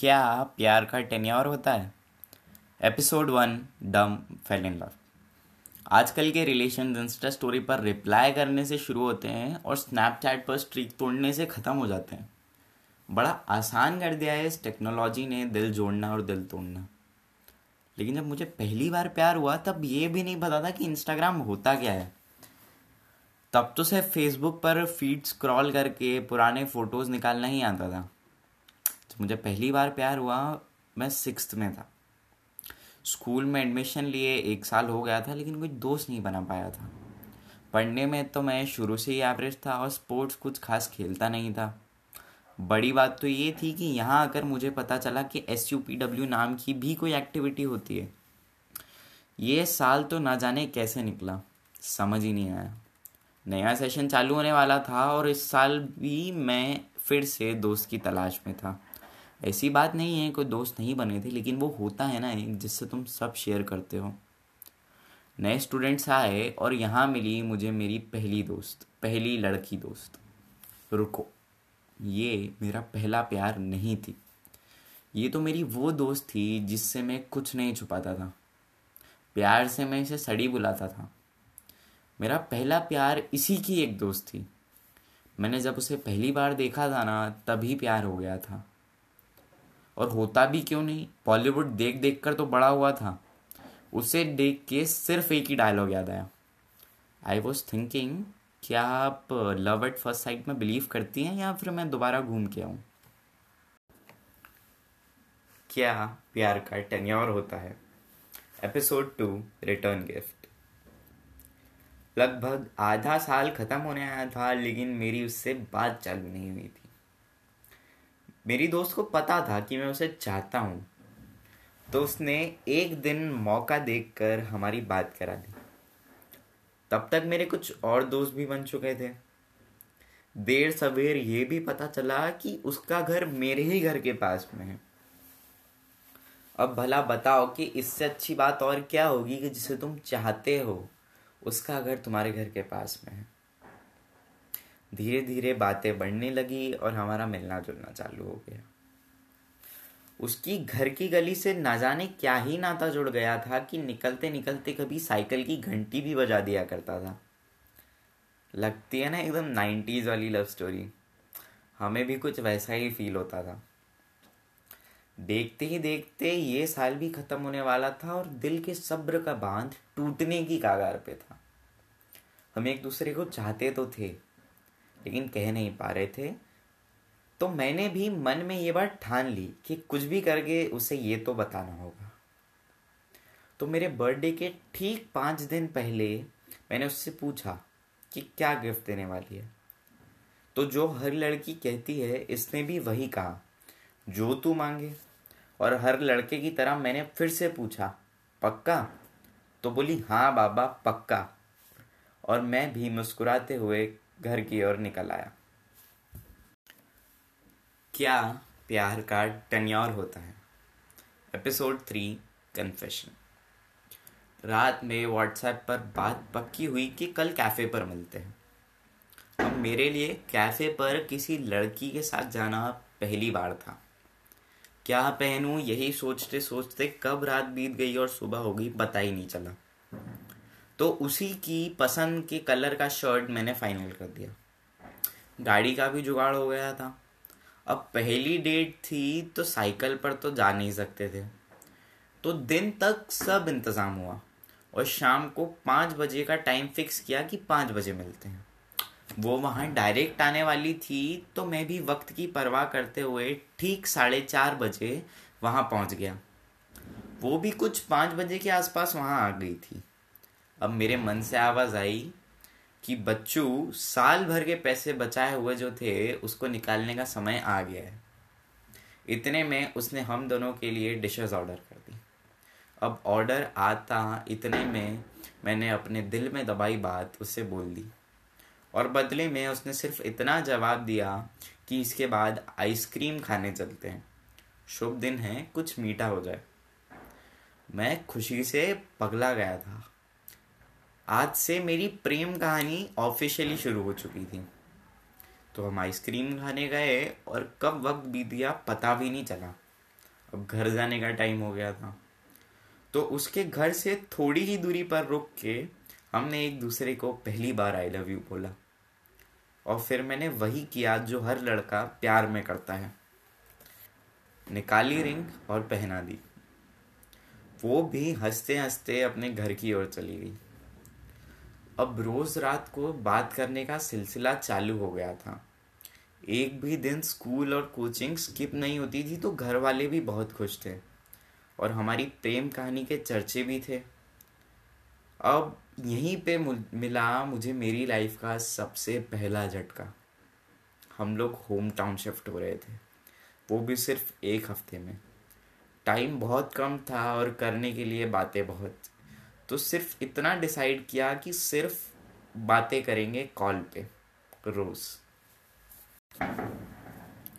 क्या प्यार का टेन्योर होता है? एपिसोड वन डम फेल इन लव आजकल के रिलेशन इंस्टा स्टोरी पर रिप्लाई करने से शुरू होते हैं और स्नैपचैट पर स्ट्रीक तोड़ने से ख़त्म हो जाते हैं। बड़ा आसान कर दिया है इस टेक्नोलॉजी ने दिल जोड़ना और दिल तोड़ना। लेकिन जब मुझे पहली बार प्यार हुआ, तब ये भी नहीं पता था कि इंस्टाग्राम होता क्या है। तब तो सिर्फ़ फेसबुक पर फ़ीड स्क्रॉल करके पुराने फ़ोटोज़ निकालना ही आता था। मुझे पहली बार प्यार हुआ मैं सिक्स में था। स्कूल में एडमिशन लिए एक साल हो गया था, लेकिन कोई दोस्त नहीं बना पाया था। पढ़ने में तो मैं शुरू से ही एवरेज था और स्पोर्ट्स कुछ खास खेलता नहीं था। बड़ी बात तो ये थी कि यहाँ आकर मुझे पता चला कि एस यू पी डब्ल्यू नाम की भी कोई एक्टिविटी होती है। ये साल तो ना जाने कैसे निकला, समझ ही नहीं आया। नया सेशन चालू होने वाला था और इस साल भी मैं फिर से दोस्त की तलाश में था। ऐसी बात नहीं है, कोई दोस्त नहीं बने थे, लेकिन वो होता है ना एक जिससे तुम सब शेयर करते हो। नए स्टूडेंट्स आए और यहाँ मिली मुझे मेरी पहली दोस्त, पहली लड़की दोस्त। रुको, ये मेरा पहला प्यार नहीं थी। ये तो मेरी वो दोस्त थी जिससे मैं कुछ नहीं छुपाता था। प्यार से मैं इसे सड़ी बुलाता था। मेरा पहला प्यार इसी की एक दोस्त थी। मैंने जब उसे पहली बार देखा था ना, तभी प्यार हो गया था। और होता भी क्यों नहीं? बॉलीवुड देख देख कर तो बड़ा हुआ था। उसे देख के सिर्फ़ एक ही डायलॉग याद आया। आई वॉज़ थिंकिंग क्या आप लव एट फ़र्स्ट साइट में बिलीव करती हैं या फिर मैं दोबारा घूम के आऊँ? क्या प्यार का टेन्योर होता है? एपिसोड टू रिटर्न गिफ्ट लगभग आधा साल खत्म होने आया था, लेकिन मेरी उससे बात चालू नहीं हुई थी। मेरी दोस्त को पता था कि मैं उसे चाहता हूँ। तो उसने एक दिन मौका देखकर हमारी बात करा दी। तब तक मेरे कुछ और दोस्त भी बन चुके थे। देर सवेर ये भी पता चला कि उसका घर मेरे ही घर के पास में है। अब भला बताओ कि इससे अच्छी बात और क्या होगी कि जिसे तुम चाहते हो, उसका घर तुम्हारे घर के पास में है। धीरे धीरे बातें बढ़ने लगी और हमारा मिलना जुलना चालू हो गया। उसकी घर की गली से ना जाने क्या ही नाता जुड़ गया था कि निकलते निकलते कभी साइकिल की घंटी भी बजा दिया करता था। लगती है ना एकदम नाइन्टीज वाली लव स्टोरी। हमें भी कुछ वैसा ही फील होता था। देखते ही देखते ये साल भी खत्म होने वाला था और दिल के सब्र का बाँध टूटने की कागार पे था। हम एक दूसरे को चाहते तो थे। लेकिन कह नहीं पा रहे थे। तो मैंने भी मन में ये बात ठान ली कि कुछ भी करके उसे ये तो बताना होगा। तो मेरे बर्थडे के ठीक पाँच दिन पहले मैंने उससे पूछा कि क्या गिफ्ट देने वाली है। तो जो हर लड़की कहती है, इसने भी वही कहा, जो तू मांगे। और हर लड़के की तरह मैंने फिर से पूछा, पक्का? तो बोली हाँ बाबा, पक्का। और मैं भी मुस्कुराते हुए घर की ओर निकल आया। क्या प्यार का टन्योर होता है? एपिसोड थ्री कन्फेशन रात में व्हाट्सएप पर बात पक्की हुई कि कल कैफ़े पर मिलते हैं। अब मेरे लिए कैफ़े पर किसी लड़की के साथ जाना पहली बार था। क्या पहनूं यही सोचते सोचते कब रात बीत गई और सुबह हो गई पता ही नहीं चला। तो उसी की पसंद के कलर का शर्ट मैंने फाइनल कर दिया। गाड़ी का भी जुगाड़ हो गया था। अब पहली डेट थी तो साइकिल पर तो जा नहीं सकते थे। तो दिन तक सब इंतज़ाम हुआ और शाम को पाँच बजे का टाइम फिक्स किया कि पाँच बजे मिलते हैं। वो वहाँ डायरेक्ट आने वाली थी तो मैं भी वक्त की परवाह करते हुए ठीक साढ़े चार बजे वहाँ पहुँच गया। वो भी कुछ पाँच बजे के आसपास वहाँ आ गई थी। अब मेरे मन से आवाज़ आई कि बच्चू, साल भर के पैसे बचाए हुए जो थे, उसको निकालने का समय आ गया है। इतने में उसने हम दोनों के लिए डिशेस ऑर्डर कर दी। अब ऑर्डर आता, इतने में मैंने अपने दिल में दबाई बात, उससे बोल दी। और बदले में उसने सिर्फ़ इतना जवाब दिया कि इसके बाद आइसक्रीम खाने चलते हैं। शुभ दिन है, कुछ मीठा हो जाए। मैं खुशी से पगला गया था। आज से मेरी प्रेम कहानी ऑफिशियली शुरू हो चुकी थी। तो हम आइसक्रीम खाने गए और कब वक्त बीत गया पता भी नहीं चला। अब घर जाने का टाइम हो गया था। तो उसके घर से थोड़ी ही दूरी पर रुक के हमने एक दूसरे को पहली बार आई लव यू बोला। और फिर मैंने वही किया जो हर लड़का प्यार में करता है। निकाली रिंग और पहना दी। वो भी हँसते हँसते अपने घर की ओर चली गई। अब रोज रात को बात करने का सिलसिला चालू हो गया था। एक भी दिन स्कूल और कोचिंग स्किप नहीं होती थी तो घर वाले भी बहुत खुश थे और हमारी प्रेम कहानी के चर्चे भी थे। अब यहीं पे मिला मुझे मेरी लाइफ का सबसे पहला झटका। हम लोग होम टाउन शिफ्ट हो रहे थे। वो भी सिर्फ़ एक हफ़्ते में। टाइम बहुत कम था और करने के लिए बातें बहुत तो सिर्फ़ इतना डिसाइड किया कि सिर्फ़ बातें करेंगे कॉल पे, रोज़।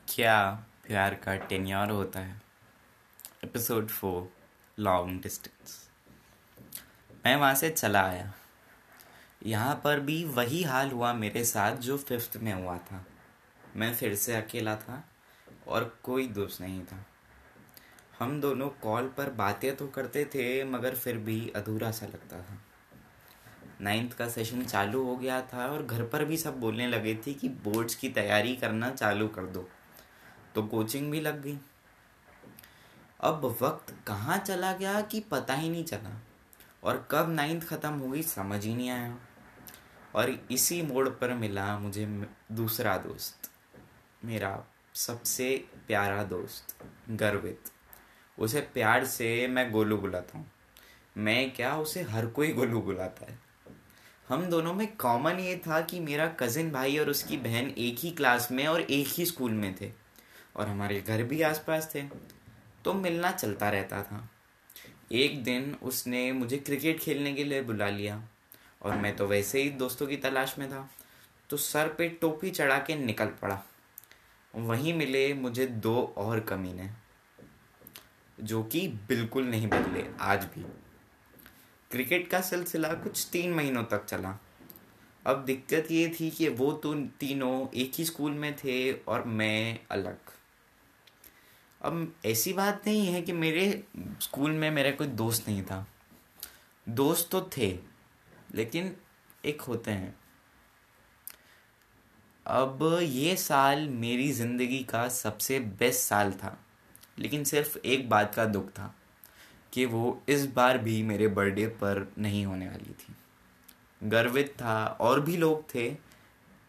क्या प्यार का टेन्योर होता है? एपिसोड फोर लॉन्ग डिस्टेंस मैं वहाँ से चला आया। यहाँ पर भी वही हाल हुआ मेरे साथ जो फिफ्थ में हुआ था। मैं फिर से अकेला था और कोई दोस्त नहीं था। हम दोनों कॉल पर बातें तो करते थे, मगर फिर भी अधूरा सा लगता था। नाइन्थ का सेशन चालू हो गया था और घर पर भी सब बोलने लगे थे कि बोर्ड्स की तैयारी करना चालू कर दो। तो कोचिंग भी लग गई। अब वक्त कहाँ चला गया कि पता ही नहीं चला। और कब नाइन्थ ख़त्म हो गई समझ ही नहीं आया। और इसी मोड़ पर मिला मुझे दूसरा दोस्त। मेरा सबसे प्यारा दोस्त, गर्वित। उसे प्यार से मैं गोलू बुलाता हूँ। मैं क्या उसे हर कोई गोलू बुलाता है? हम दोनों में कॉमन ये था कि मेरा कज़िन भाई और उसकी बहन एक ही क्लास में और एक ही स्कूल में थे और हमारे घर भी आसपास थे। तो मिलना चलता रहता था। एक दिन उसने मुझे क्रिकेट खेलने के लिए बुला लिया और मैं तो वैसे ही दोस्तों की तलाश में था। तो सर पे टोपी चढ़ा के निकल पड़ा। वहीं मिले मुझे दो और कमीने। जो कि बिल्कुल नहीं बदले आज भी। क्रिकेट का सिलसिला कुछ तीन महीनों तक चला। अब दिक्कत ये थी कि वो तो तीनों एक ही स्कूल में थे और मैं अलग। अब ऐसी बात नहीं है कि मेरे स्कूल में मेरा कोई दोस्त नहीं था। दोस्त तो थे, लेकिन एक होते हैं। अब ये साल मेरी ज़िंदगी का सबसे बेस्ट साल था। लेकिन सिर्फ़ एक बात का दुख था कि वो इस बार भी मेरे बर्थडे पर नहीं होने वाली थी। गर्वित था, और भी लोग थे,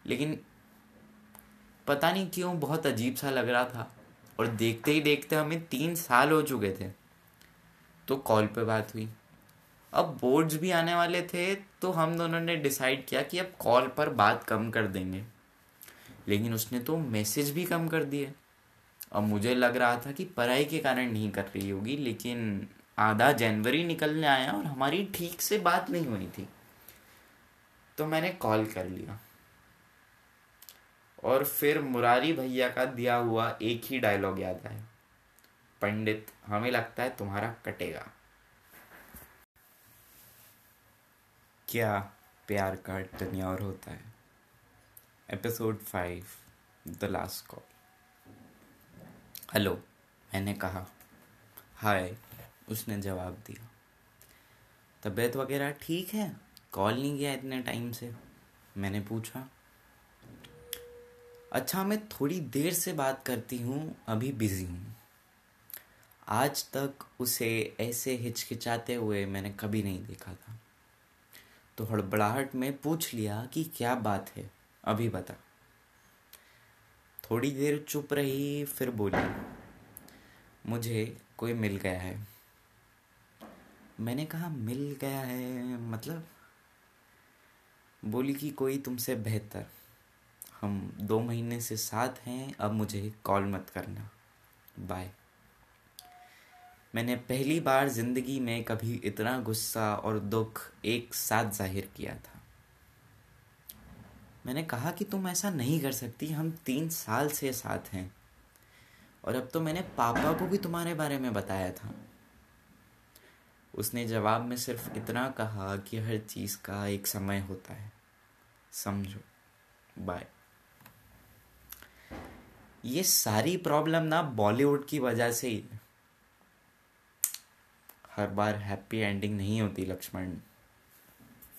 लेकिन पता नहीं क्यों बहुत अजीब सा लग रहा था। और देखते ही देखते हमें तीन साल हो चुके थे तो कॉल पे बात हुई। अब बोर्ड्स भी आने वाले थे तो हम दोनों ने डिसाइड किया कि अब कॉल पर बात कम कर देंगे। लेकिन उसने तो मैसेज भी कम कर दिए। अब मुझे लग रहा था कि पढ़ाई के कारण नहीं कर रही होगी, लेकिन आधा जनवरी निकलने आया और हमारी ठीक से बात नहीं हुई थी। तो मैंने कॉल कर लिया। और फिर मुरारी भैया का दिया हुआ एक ही डायलॉग याद आया। पंडित, हमें लगता है तुम्हारा कटेगा। क्या प्यार का टन्योर होता है? Episode five the last call hello, मैंने कहा, हाय, उसने जवाब दिया। तबीयत वगैरह ठीक है? कॉल नहीं किया इतने टाइम से? मैंने पूछा। अच्छा मैं थोड़ी देर से बात करती हूँ, अभी बिज़ी हूँ। आज तक उसे ऐसे हिचकिचाते हुए मैंने कभी नहीं देखा था। तो हड़बड़ाहट में पूछ लिया कि क्या बात है, अभी बता। थोड़ी देर चुप रही, फिर बोली, मुझे कोई मिल गया है। मैंने कहा, मिल गया है? मतलब? बोली कि, कोई तुमसे बेहतर। हम दो महीने से साथ हैं, अब मुझे कॉल मत करना। बाय। मैंने पहली बार ज़िंदगी में कभी इतना गुस्सा और दुख एक साथ ज़ाहिर किया था। मैंने कहा कि तुम ऐसा नहीं कर सकती, हम तीन साल से साथ हैं। और अब तो मैंने पापा को भी तुम्हारे बारे में बताया था। उसने जवाब में सिर्फ़ इतना कहा कि हर चीज़ का एक समय होता है। समझो। बाय ये सारी प्रॉब्लम ना बॉलीवुड की वजह से ही हर बार हैप्पी एंडिंग नहीं होती, लक्ष्मण।